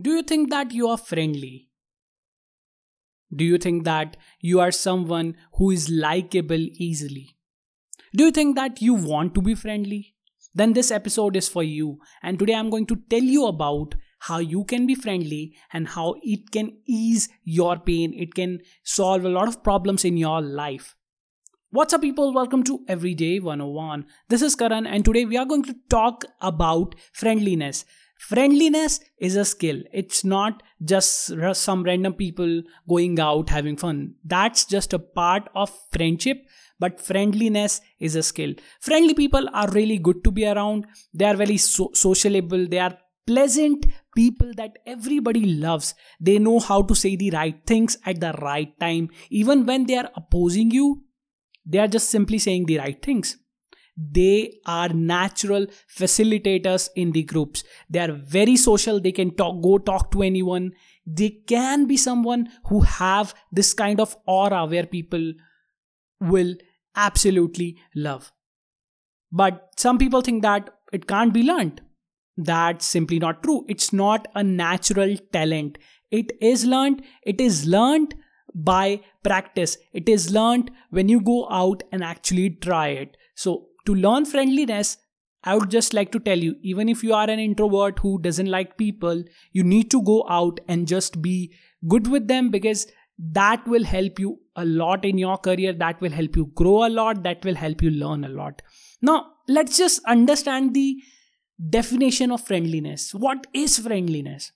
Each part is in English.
Do you think that you are friendly? Do you think that you are someone who is likable easily? Do you think that you want to be friendly? Then this episode is for you. And today I'm going to tell you about how you can be friendly and how it can ease your pain. It can solve a lot of problems in your life. What's up, people? Welcome to Everyday 101. This is Karan, and today we are going to talk about friendliness. Friendliness is a skill. It's not just some random people going out having fun. That's just a part of friendship, but friendliness is a skill. Friendly people are really good to be around. They are very so- sociable. They are pleasant people that everybody loves. They know how to say the right things at the right time. Even when they are opposing you, they are just simply saying the right things they are natural facilitators in the groups. They are very social. They can talk go talk to anyone. They can be someone who have this kind of aura where people will absolutely love. But some people think that it can't be learned. That's simply not true. It's not a natural talent. It is learned. It is learned by practice. It is learned when you go out and actually try it. So to learn friendliness, I would just like to tell you even if you are an introvert who doesn't like people, you need to go out and just be good with them because that will help you a lot in your career. That will help you grow a lot. That will help you learn a lot. Now, let's just understand the definition of friendliness. What is friendliness?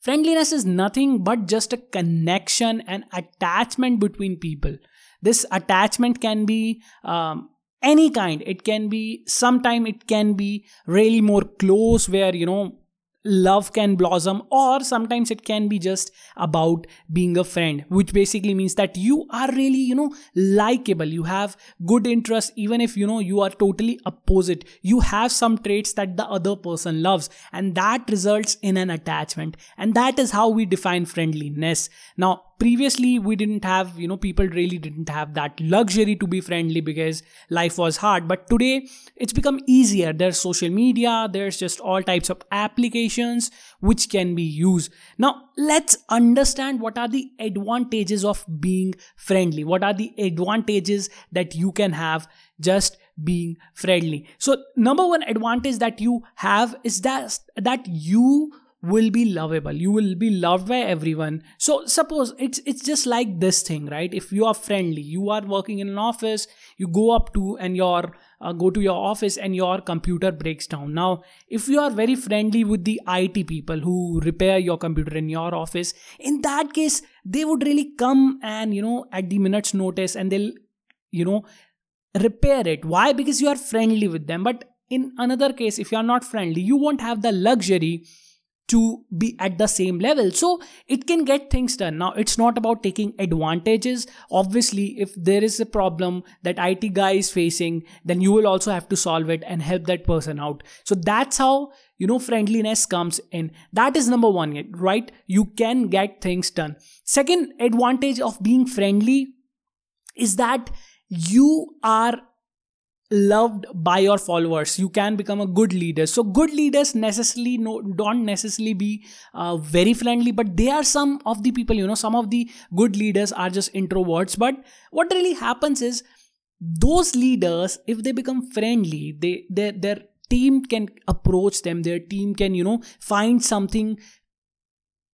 Friendliness is nothing but just a connection and attachment between people. This attachment can be um, any kind. It can be sometime it can be really more close where you know love can blossom or sometimes it can be just about being a friend which basically means that you are really you know likable. You have good interest even if you know you are totally opposite. You have some traits that the other person loves and that results in an attachment. And that is how we define friendliness. Now previously we didn't have you know people really didn't have that luxury to be friendly because life was hard. But today it's become easier. There's social media there's just all types of applications which can be used. Now let's understand what are the advantages of being friendly. What are the advantages that you can have just being friendly? So number one advantage that you have is that that you will be lovable. You will be loved by everyone. So suppose it's it's just like this thing right? If you are friendly you are working in an office you go up to and your uh, go to your office and your computer breaks down. Now if you are very friendly with the IT people who repair your computer in your office in that case they would really come and you know at the minute's notice and they'll you know repair it. Why? Because you are friendly with them. But in another case if you are not friendly you won't have the luxury to be at the same level. So it can get things done. Now it's not about taking advantages. Obviously if there is a problem that IT guy is facing then you will also have to solve it and help that person out. So that's how you know friendliness comes in. That is number 1 right? You can get things done. Second advantage of being friendly is that you are loved by your followers. You can become a good leader. So good leaders necessarily no, don't necessarily be uh, very friendly but they are some of the people you know some of the good leaders are just introverts. But what really happens is those leaders if they become friendly they their their team can approach them. Their team can you know find something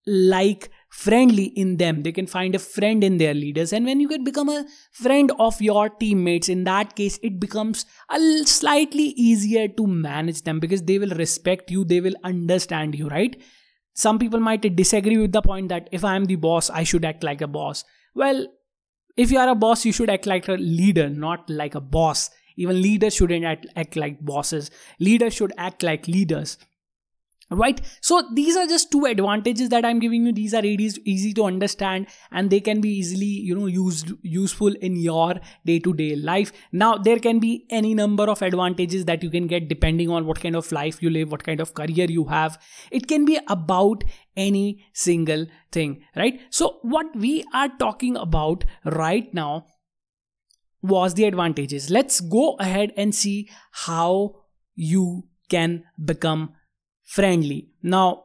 like friendly in them. They can find a friend in their leaders. And when you can become a friend of your teammates in that case it becomes a slightly easier to manage them because they will respect you. They will understand you right? Some people might disagree with the point that if i am the boss i should act like a boss. Well if you are a boss you should act like a leader not like a boss. Even leaders shouldn't act, act like bosses. Leaders should act like leaders right? So these are just two advantages that i'm giving you. These are easy, to understand and they can be easily you know used useful in your day to day life. Now there can be any number of advantages that you can get depending on what kind of life you live what kind of career you have. It can be about any single thing right? So what we are talking about right now was the advantages. Let's go ahead and see how you can become friendly. Now,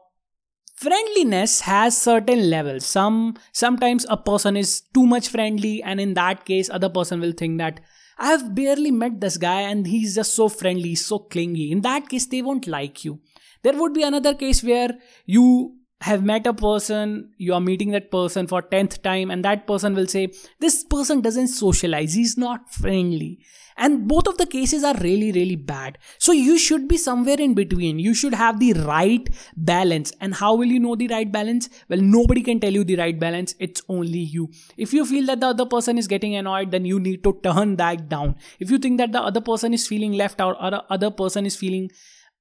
friendliness has certain levels. Some sometimes a person is too much friendly and in that case other person will think that i have barely met this guy and he's just so friendly so clingy. In that case they won't like you. There would be another case where you have met a person, you are meeting that person for 10th time, and that person will say, This person doesn't socialize, he's not friendly. And both of the cases are really, really bad. So you should be somewhere in between. You should have the right balance. And how will you know the right balance? Well, nobody can tell you the right balance. It's only you. If you feel that the other person is getting annoyed, then you need to turn that down. If you think that the other person is feeling left out or the other person is feeling,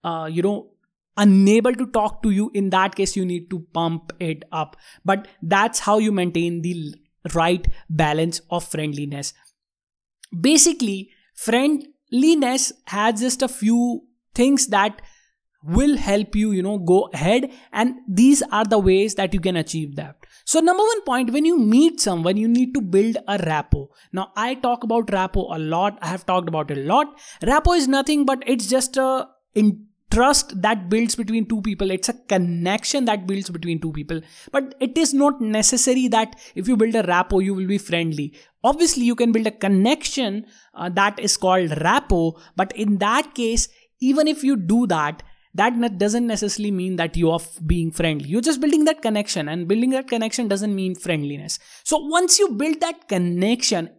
uh, you know, unable to talk to you in that case you need to pump it up. But that's how you maintain the right balance of friendliness. Basically friendliness has just a few things that will help you you know go ahead and these are the ways that you can achieve that. So number one point when you meet someone you need to build a rapport. Now i talk about rapport a lot. I have talked about it a lot. Rapport is nothing but it's just a in trust that builds between two people. It's a connection that builds between two people. But it is not necessary that if you build a rapport you will be friendly. Obviously you can build a connection uh, that is called rapport but in that case even if you do that that doesn't necessarily mean that you are being friendly. You're just building that connection and building that connection doesn't mean friendliness. So once you build that connection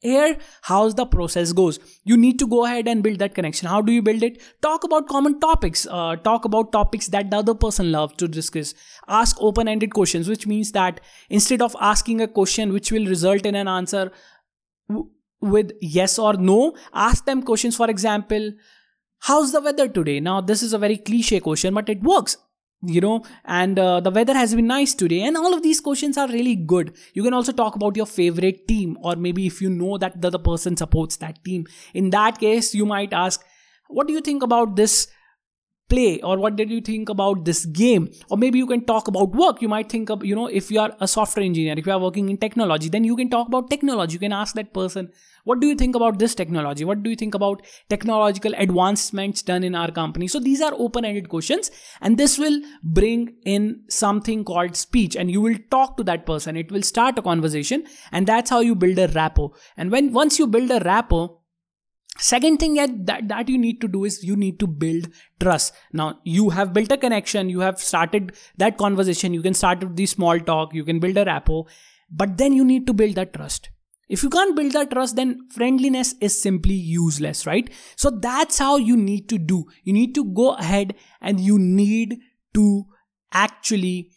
here how's the process goes. You need to go ahead and build that connection. How do you build it? Talk about common topics. Uh, talk about topics that the other person loves to discuss. Ask open-ended questions which means that instead of asking a question which will result in an answer w- with yes or no ask them questions. For example how's the weather today? Now this is a very cliche question but it works you know and uh, the weather has been nice today and all of these questions are really good. You can also talk about your favorite team or maybe if you know that the other person supports that team. In that case you might ask what do you think about this play or what did you think about this game? Or maybe you can talk about work. You might think of you know if you are a software engineer if you are working in technology then you can talk about technology. You can ask that person what do you think about this technology? What do you think about technological advancements done in our company? So these are open ended questions and this will bring in something called speech and you will talk to that person. It will start a conversation and that's how you build a rapport. And when once you build a rapport second thing that, that you need to do is you need to build trust. Now you have built a connection you have started that conversation you can start with the small talk you can build a rapport but then you need to build that trust. If you can't build that trust then friendliness is simply useless right? So that's how you need to do. You need to go ahead and you need to actually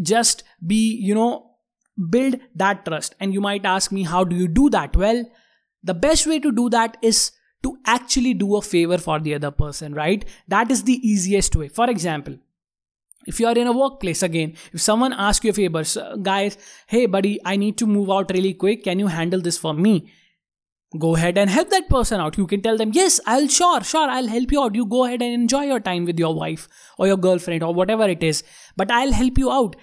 just be you know build that trust. And you might ask me how do you do that? Well the best way to do that is to actually do a favor for the other person, right? That is the easiest way. For example, if you are in a workplace again, if someone asks you a favor, guys, hey buddy, I need to move out really quick. Can you handle this for me? Go ahead and help that person out. You can tell them, yes, I'll sure, sure, I'll help you out. You go ahead and enjoy your time with your wife or your girlfriend or whatever it is. But I'll help you out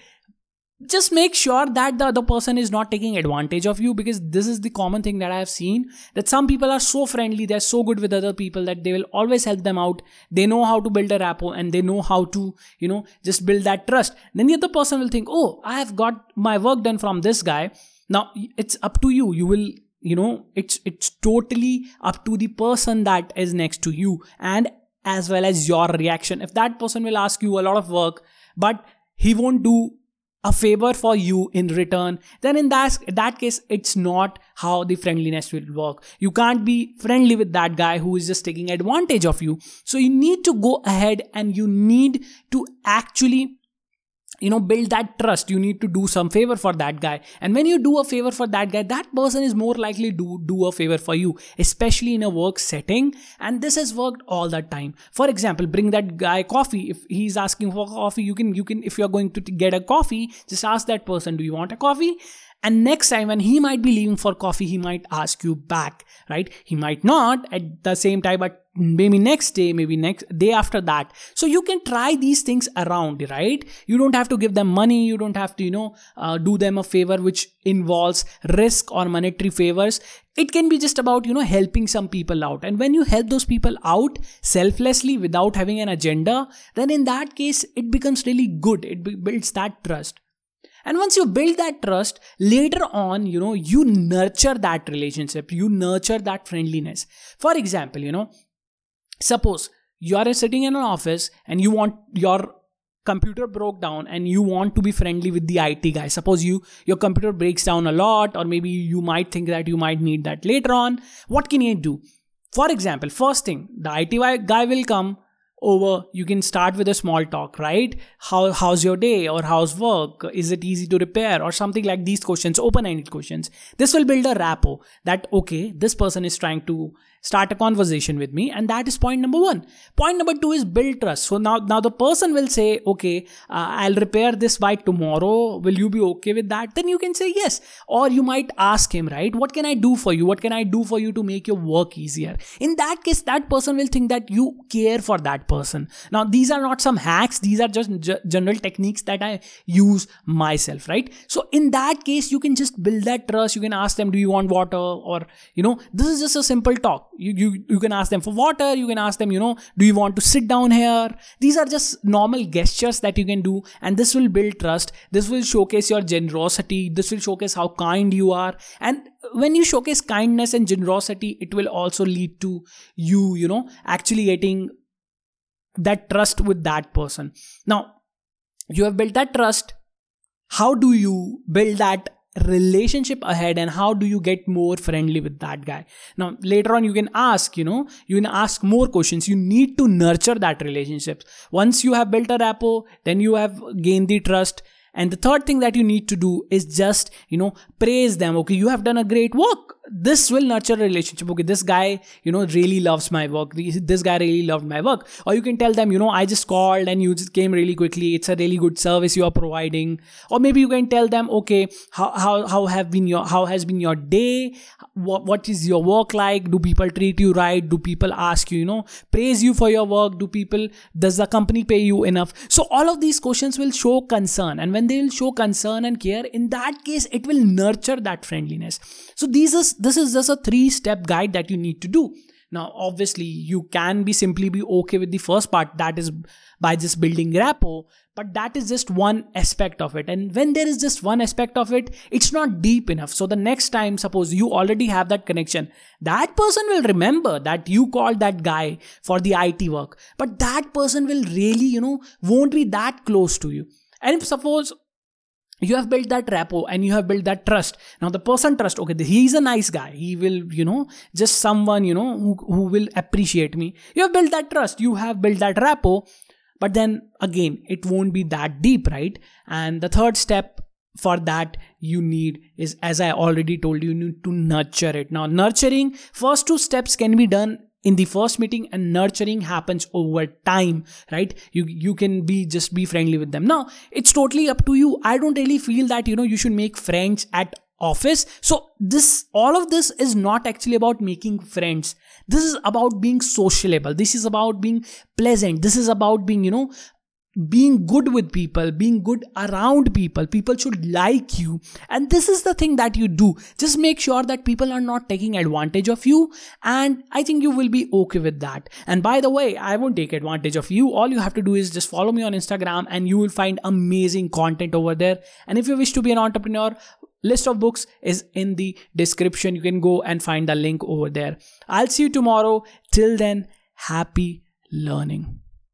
just make sure that the other person is not taking advantage of you because this is the common thing that I have seen that some people are so friendly, they're so good with other people that they will always help them out. They know how to build a rapport and they know how to, you know, just build that trust. Then the other person will think, oh, I have got my work done from this guy. Now it's up to you. You will you know it's it's totally up to the person that is next to you and as well as your reaction if that person will ask you a lot of work but he won't do a favor for you in return then in that that case it's not how the friendliness will work. You can't be friendly with that guy who is just taking advantage of you. So you need to go ahead and you need to actually you know build that trust. You need to do some favor for that guy. And when you do a favor for that guy that person is more likely to do a favor for you especially in a work setting. And this has worked all the time. For example bring that guy coffee. If he's asking for coffee you can you can if you're going to get a coffee just ask that person do you want a coffee and next time when he might be leaving for coffee he might ask you back right? He might not at the same time but maybe next day maybe next day after that. So you can try these things around right? You don't have to give them money. You don't have to you know uh, do them a favor which involves risk or monetary favors. It can be just about you know helping some people out. And when you help those people out selflessly without having an agenda then in that case it becomes really good. It builds that trust and once you build that trust later on you know you nurture that relationship you nurture that friendliness. For example you know suppose you are sitting in an office and you want your computer broke down and you want to be friendly with the IT guy. Suppose you your computer breaks down a lot or maybe you might think that you might need that later on. What can you do? For example first thing the IT guy will come over you can start with a small talk right? How how's your day or how's work? Is it easy to repair or something like these questions open ended questions. This will build a rapport that okay this person is trying to start a conversation with me and that is point number 1 point number 2 is build trust. So now now the person will say okay uh, i'll repair this by tomorrow. Will you be okay with that? Then you can say yes. Or you might ask him right what can i do for you? What can i do for you to make your work easier? In that case that person will think that you care for that person. Now these are not some hacks. These are just general techniques that i use myself right? So in that case you can just build that trust. You can ask them do you want water? Or you know this is just a simple talk. You, you you can ask them for water. You can ask them you know do you want to sit down here? These are just normal gestures that you can do and this will build trust. This will showcase your generosity. This will showcase how kind you are. And when you showcase kindness and generosity it will also lead to you you know actually getting that trust with that person. Now you have built that trust. How do you build that relationship ahead and how do you get more friendly with that guy? Now later on you can ask you know you can ask more questions. You need to nurture that relationship. Once you have built a rapport then you have gained the trust and the third thing that you need to do is just you know praise them. Okay you have done a great work. This will nurture a relationship. Okay this guy you know really loves my work. This guy really loved my work. Or you can tell them you know i just called and you just came really quickly. It's a really good service you are providing. Or maybe you can tell them okay how how, how have been your how has been your day? What, what is your work like? Do people treat you right? Do people ask you you know praise you for your work? Do people does the company pay you enough? So all of these questions will show concern. And when they will show concern and care. In that case it will nurture that friendliness. So these is this is just a three step guide that you need to do. Now obviously you can be simply be okay with the first part that is by just building rapport but that is just one aspect of it. And when there is just one aspect of it it's not deep enough. So the next time suppose you already have that connection that person will remember that you called that guy for the IT work but that person will really you know won't be that close to you and if suppose you have built that rapport and you have built that trust now the person trust okay he's a nice guy. He will you know just someone you know who, who will appreciate me. You have built that trust. You have built that rapport. But then again it won't be that deep right? And the third step for that you need is as i already told you, you need to nurture it. Now nurturing first two steps can be done in the first meeting and nurturing happens over time right? You you can be just be friendly with them. Now it's totally up to you. I don't really feel that you know you should make friends at office. So this all of this is not actually about making friends. This is about being sociable. This is about being pleasant. This is about being you know being good with people, being good around people. People should like you. And this is the thing that you do. Just make sure that people are not taking advantage of you. And I think you will be okay with that. And by the way, I won't take advantage of you. All you have to do is just follow me on Instagram and you will find amazing content over there. And if you wish to be an entrepreneur, list of books is in the description. You can go and find the link over there. I'll see you tomorrow. Till then, happy learning.